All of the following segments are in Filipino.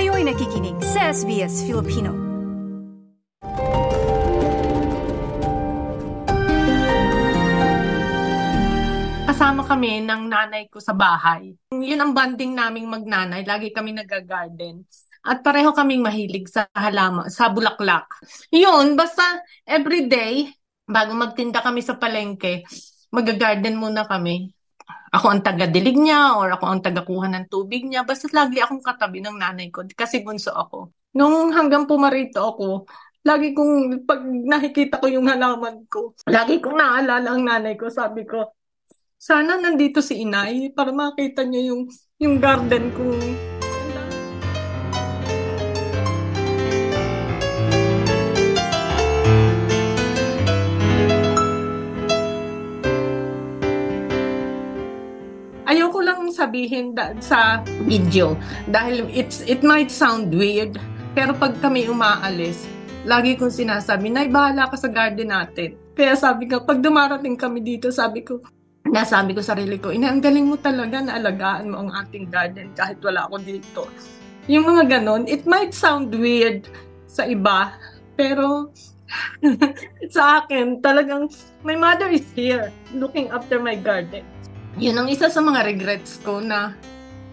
Kayo'y nakikinig sa SBS Filipino. Kasama kami ng nanay ko sa bahay. Yun ang banding naming magnanay. Lagi kami nag-garden. At pareho kaming mahilig sa halaman, sa bulaklak. Yun, basta everyday, bago magtinda kami sa palengke, mag-garden muna kami ako ang taga-dilig niya or ako ang taga-kuha ng tubig niya. Basta lagi akong katabi ng nanay ko kasi bunso ako. Nung hanggang pumarito ako, lagi kong, pag nakikita ko yung halaman ko, lagi kong naalala ang nanay ko. Sabi ko, sana nandito si inay para makita niya yung, yung garden kong sabihin da- sa video. Dahil it's it might sound weird pero pag kami umaalis lagi kong sinasabi nay bahala ka sa garden natin. Kaya sabi ko pag dumarating kami dito sabi ko nasabi ko sarili ko ina ang galing mo talaga na alagaan mo ang ating garden kahit wala ako dito. Yung mga ganon it might sound weird sa iba pero sa akin talagang my mother is here looking after my garden yun ang isa sa mga regrets ko na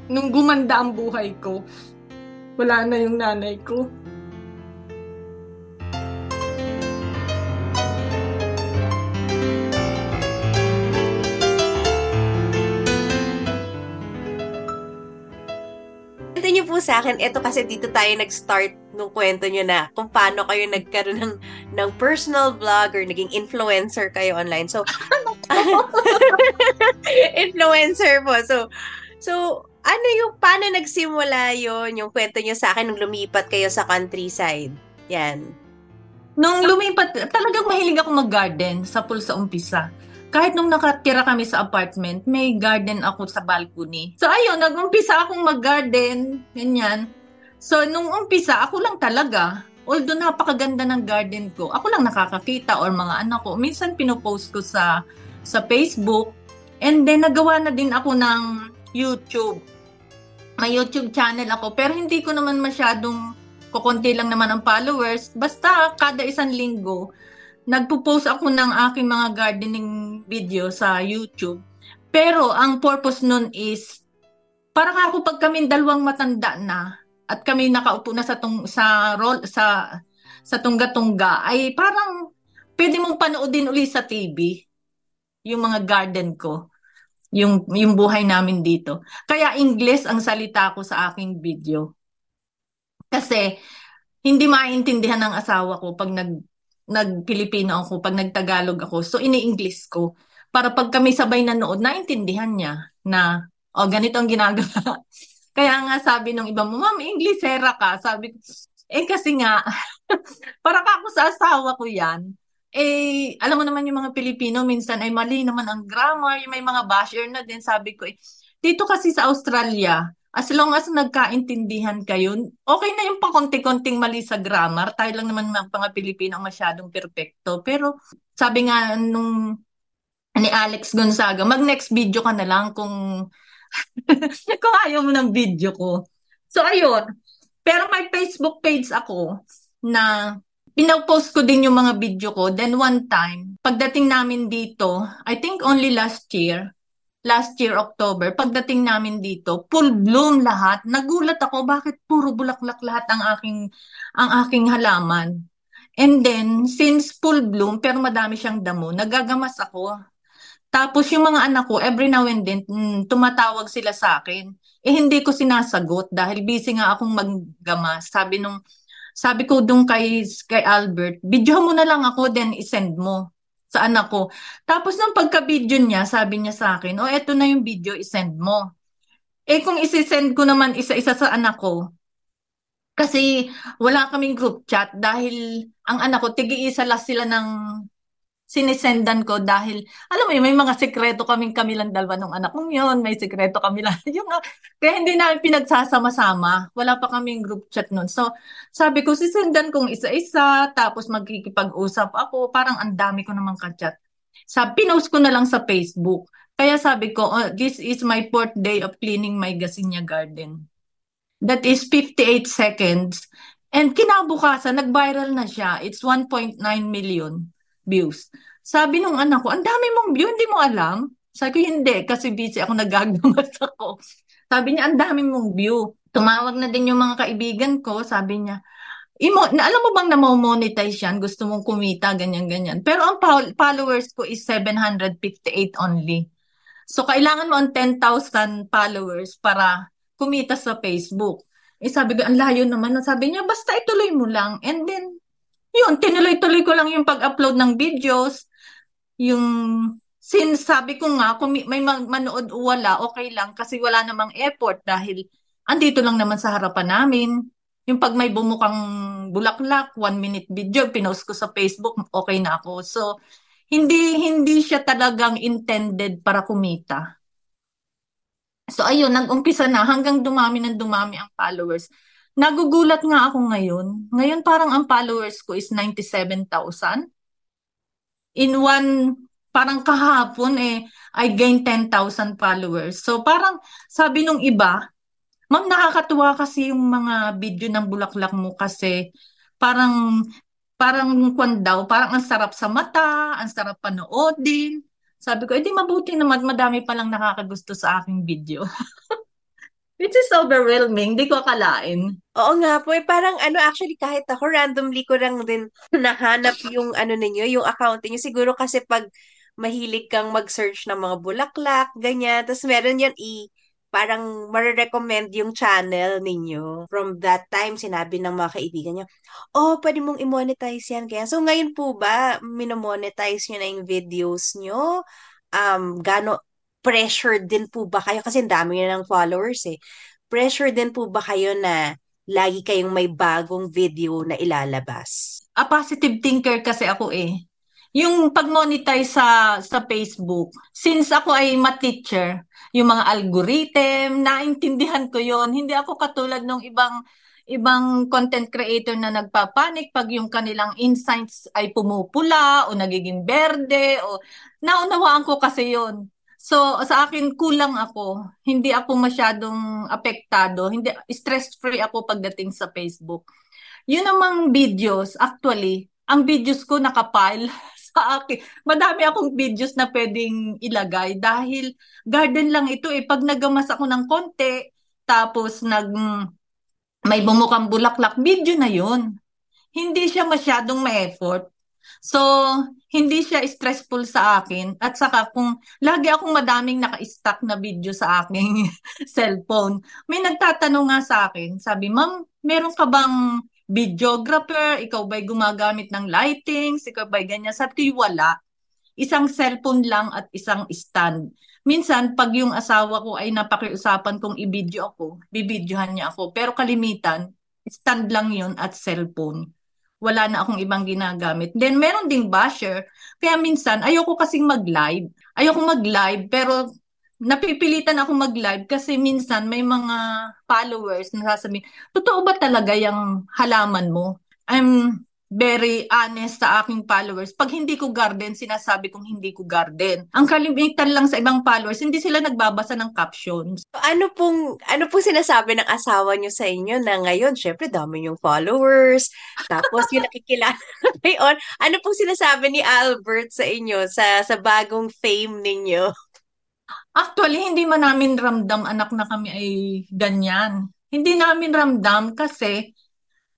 nung gumanda ang buhay ko, wala na yung nanay ko. Kwento niyo po sa akin, ito kasi dito tayo nag-start nung kwento niyo na kung paano kayo nagkaroon ng, ng personal vlog or naging influencer kayo online. So, influencer po. So, so, ano yung, paano nagsimula yon yung kwento niyo sa akin nung lumipat kayo sa countryside? Yan. Nung lumipat, talagang mahilig ako mag-garden sa pool sa umpisa. Kahit nung nakatira kami sa apartment, may garden ako sa balcony. So ayun, nag-umpisa akong mag-garden, ganyan. So nung umpisa, ako lang talaga. Although napakaganda ng garden ko, ako lang nakakakita or mga anak ko. Minsan pinopost ko sa sa Facebook. And then nagawa na din ako ng YouTube. May YouTube channel ako, pero hindi ko naman masyadong kukunti lang naman ang followers. Basta kada isang linggo, nagpo-post ako ng aking mga gardening video sa YouTube. Pero ang purpose nun is para ako pag kami dalawang matanda na at kami nakaupo na sa tung sa roll sa sa tungga-tungga ay parang pwede mong panoodin uli sa TV yung mga garden ko yung yung buhay namin dito. Kaya English ang salita ko sa aking video. Kasi hindi maintindihan ng asawa ko pag nag nag-Pilipino ako, pag nagtagalog ako, so ini-English ko. Para pag kami sabay nanood, naintindihan niya na, oh, ganito ang ginagawa. Kaya nga sabi ng iba mo, Ma'am, Englishera ka. Sabi eh kasi nga, para ka ako sa asawa ko yan. Eh, alam mo naman yung mga Pilipino, minsan ay mali naman ang grammar, yung may mga basher na din. Sabi ko, eh, dito kasi sa Australia, as long as nagkaintindihan kayo, okay na yung pakonti-konting mali sa grammar. Tayo lang naman mga Pilipino ang masyadong perpekto. Pero sabi nga nung ni Alex Gonzaga, mag-next video ka na lang kung kung ayaw mo ng video ko. So ayun. Pero may Facebook page ako na pinapost ko din yung mga video ko. Then one time, pagdating namin dito, I think only last year, last year October, pagdating namin dito, full bloom lahat. Nagulat ako bakit puro bulaklak lahat ang aking ang aking halaman. And then since full bloom pero madami siyang damo, nagagamas ako. Tapos yung mga anak ko, every now and then, mm, tumatawag sila sa akin. Eh hindi ko sinasagot dahil busy nga akong maggamas. Sabi nung sabi ko dun kay kay Albert, video mo na lang ako then i-send mo sa anak ko. Tapos nung pagka-video niya, sabi niya sa akin, oh, eto na yung video, isend mo. Eh kung isi-send ko naman isa-isa sa anak ko, kasi wala kaming group chat dahil ang anak ko, tigi-isa lang sila ng sinisendan ko dahil, alam mo yun, may mga sekreto kaming kami lang dalawa ng anak kong yun, may sekreto kami lang. yung, kaya hindi namin pinagsasama-sama. Wala pa kaming group chat nun. So, sabi ko, sisendan kong isa-isa, tapos magkikipag-usap ako. Parang ang dami ko namang ka-chat. Sa, pinost ko na lang sa Facebook. Kaya sabi ko, oh, this is my fourth day of cleaning my Gasinya garden. That is 58 seconds. And kinabukasan, nag-viral na siya. It's 1.9 million views. Sabi nung anak ko, ang dami mong view, hindi mo alam? Sabi ko, hindi, kasi busy ako, nagagamas ako. Sabi niya, ang dami mong view. Tumawag na din yung mga kaibigan ko, sabi niya, Imo, na, alam mo bang na-monetize yan? Gusto mong kumita, ganyan-ganyan. Pero ang followers ko is 758 only. So, kailangan mo ang 10,000 followers para kumita sa Facebook. Eh, sabi ko, ang layo naman. Sabi niya, basta ituloy mo lang. And then, yun, tinuloy-tuloy ko lang yung pag-upload ng videos. Yung, since sabi ko nga, kung may manood o wala, okay lang. Kasi wala namang effort dahil andito lang naman sa harapan namin yung pag may bumukang bulaklak, one minute video, pinost ko sa Facebook, okay na ako. So, hindi hindi siya talagang intended para kumita. So ayun, nag-umpisa na hanggang dumami ng dumami ang followers. Nagugulat nga ako ngayon. Ngayon parang ang followers ko is 97,000. In one, parang kahapon eh, I gained 10,000 followers. So parang sabi nung iba, Ma'am, nakakatuwa kasi yung mga video ng bulaklak mo kasi parang parang kwan daw, parang ang sarap sa mata, ang sarap panoodin. Sabi ko, edi mabuti naman, madami palang nakakagusto sa aking video. Which is overwhelming, di ko akalain. Oo nga po, eh, parang ano, actually kahit ako randomly ko lang din nahanap yung ano ninyo, yung account niyo. Siguro kasi pag mahilig kang mag-search ng mga bulaklak, ganyan, tapos meron yan i- parang marirecommend yung channel ninyo. From that time, sinabi ng mga kaibigan niya, oh, pwede mong i-monetize yan. Kaya, so ngayon po ba, minomonetize nyo na yung videos nyo? Um, gano, pressure din po ba kayo? Kasi dami nyo ng followers eh. Pressure din po ba kayo na lagi kayong may bagong video na ilalabas? A positive thinker kasi ako eh yung pag-monetize sa sa Facebook, since ako ay ma-teacher, yung mga algorithm, naintindihan ko yon Hindi ako katulad ng ibang ibang content creator na nagpapanik pag yung kanilang insights ay pumupula o nagiging berde o naunawaan ko kasi yon. So sa akin kulang ako. Hindi ako masyadong apektado, hindi stress-free ako pagdating sa Facebook. Yun namang videos, actually, ang videos ko nakapile sa akin. Madami akong videos na pwedeng ilagay dahil garden lang ito eh. Pag nagamas ako ng konti, tapos nag may bumukang bulaklak, video na yun. Hindi siya masyadong ma-effort. So, hindi siya stressful sa akin. At saka kung lagi akong madaming naka-stack na video sa aking cellphone, may nagtatanong nga sa akin, sabi, Ma'am, meron ka bang videographer, ikaw ba'y gumagamit ng lightings, ikaw ba'y ganyan. Sabi ko, wala. Isang cellphone lang at isang stand. Minsan, pag yung asawa ko ay napakiusapan kong i-video ako, bibidyohan niya ako. Pero kalimitan, stand lang yun at cellphone. Wala na akong ibang ginagamit. Then, meron ding basher. Kaya minsan, ayoko kasing mag-live. Ayoko mag-live, pero napipilitan ako mag-live kasi minsan may mga followers na sasabihin, totoo ba talaga yung halaman mo? I'm very honest sa aking followers. Pag hindi ko garden, sinasabi kong hindi ko garden. Ang kalimitan lang sa ibang followers, hindi sila nagbabasa ng captions. Ano pong ano pong sinasabi ng asawa niyo sa inyo na ngayon, syempre dami yung followers, tapos yung nakikilala ngayon. Ano pong sinasabi ni Albert sa inyo sa sa bagong fame ninyo? Actually, hindi man namin ramdam anak na kami ay ganyan. Hindi namin ramdam kasi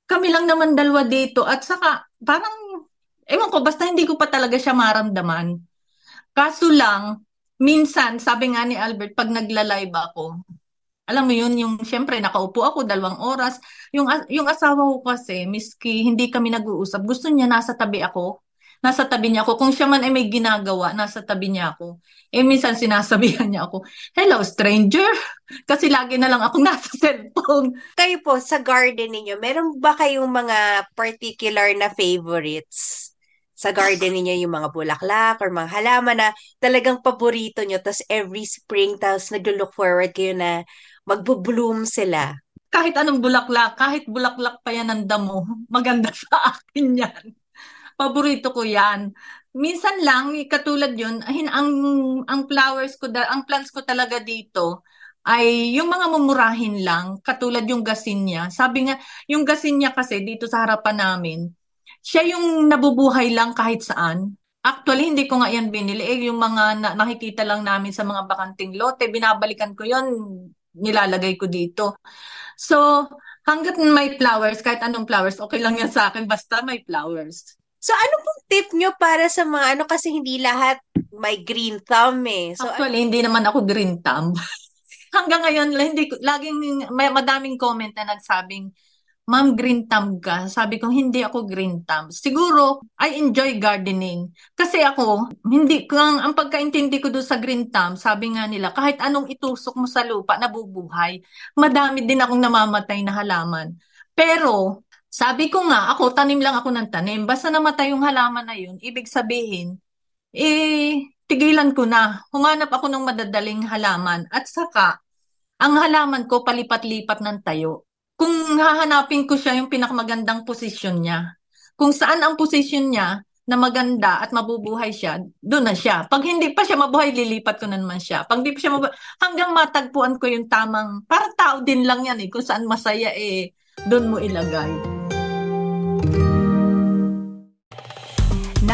kami lang naman dalawa dito at saka parang, ewan ko, basta hindi ko pa talaga siya maramdaman. Kaso lang, minsan, sabi nga ni Albert, pag nagla-live ako, alam mo yun, yung syempre nakaupo ako dalawang oras. Yung, yung asawa ko kasi, miski hindi kami nag-uusap, gusto niya nasa tabi ako nasa tabi niya ako. Kung siya man ay may ginagawa, nasa tabi niya ako. Eh, minsan sinasabihan niya ako, hello, stranger. Kasi lagi na lang akong nasa cellphone. Kayo po, sa garden ninyo, meron ba kayong mga particular na favorites? Sa garden ninyo yung mga bulaklak or mga halaman na talagang paborito nyo, tapos every spring, tapos nag-look forward kayo na magbo-bloom sila kahit anong bulaklak, kahit bulaklak pa yan ng damo, maganda sa akin yan. Paborito ko yan. Minsan lang, katulad yun, ang, ang flowers ko, ang plants ko talaga dito, ay yung mga mumurahin lang, katulad yung gasinya. Sabi nga, yung gasinya kasi dito sa harapan namin, siya yung nabubuhay lang kahit saan. Actually, hindi ko nga yan binili. Eh, yung mga na- nakikita lang namin sa mga bakanting lote, binabalikan ko yon nilalagay ko dito. So, hanggat may flowers, kahit anong flowers, okay lang yan sa akin, basta may flowers. So, ano pong tip nyo para sa mga ano kasi hindi lahat may green thumb eh. So, Actually, hindi naman ako green thumb. Hanggang ngayon, hindi ko, laging may madaming comment na nagsabing, Ma'am, green thumb ka. Sabi ko, hindi ako green thumb. Siguro, I enjoy gardening. Kasi ako, hindi, kung ang pagkaintindi ko doon sa green thumb, sabi nga nila, kahit anong itusok mo sa lupa, nabubuhay. Madami din akong namamatay na halaman. Pero, sabi ko nga, ako, tanim lang ako ng tanim. Basta namatay yung halaman na yun, ibig sabihin, eh, tigilan ko na. Humanap ako ng madadaling halaman. At saka, ang halaman ko palipat-lipat ng tayo. Kung hahanapin ko siya yung pinakamagandang posisyon niya. Kung saan ang posisyon niya na maganda at mabubuhay siya, doon na siya. Pag hindi pa siya mabuhay, lilipat ko na naman siya. Pag hindi pa siya mabuhay, hanggang matagpuan ko yung tamang, para tao din lang yan eh, kung saan masaya eh, doon mo ilagay.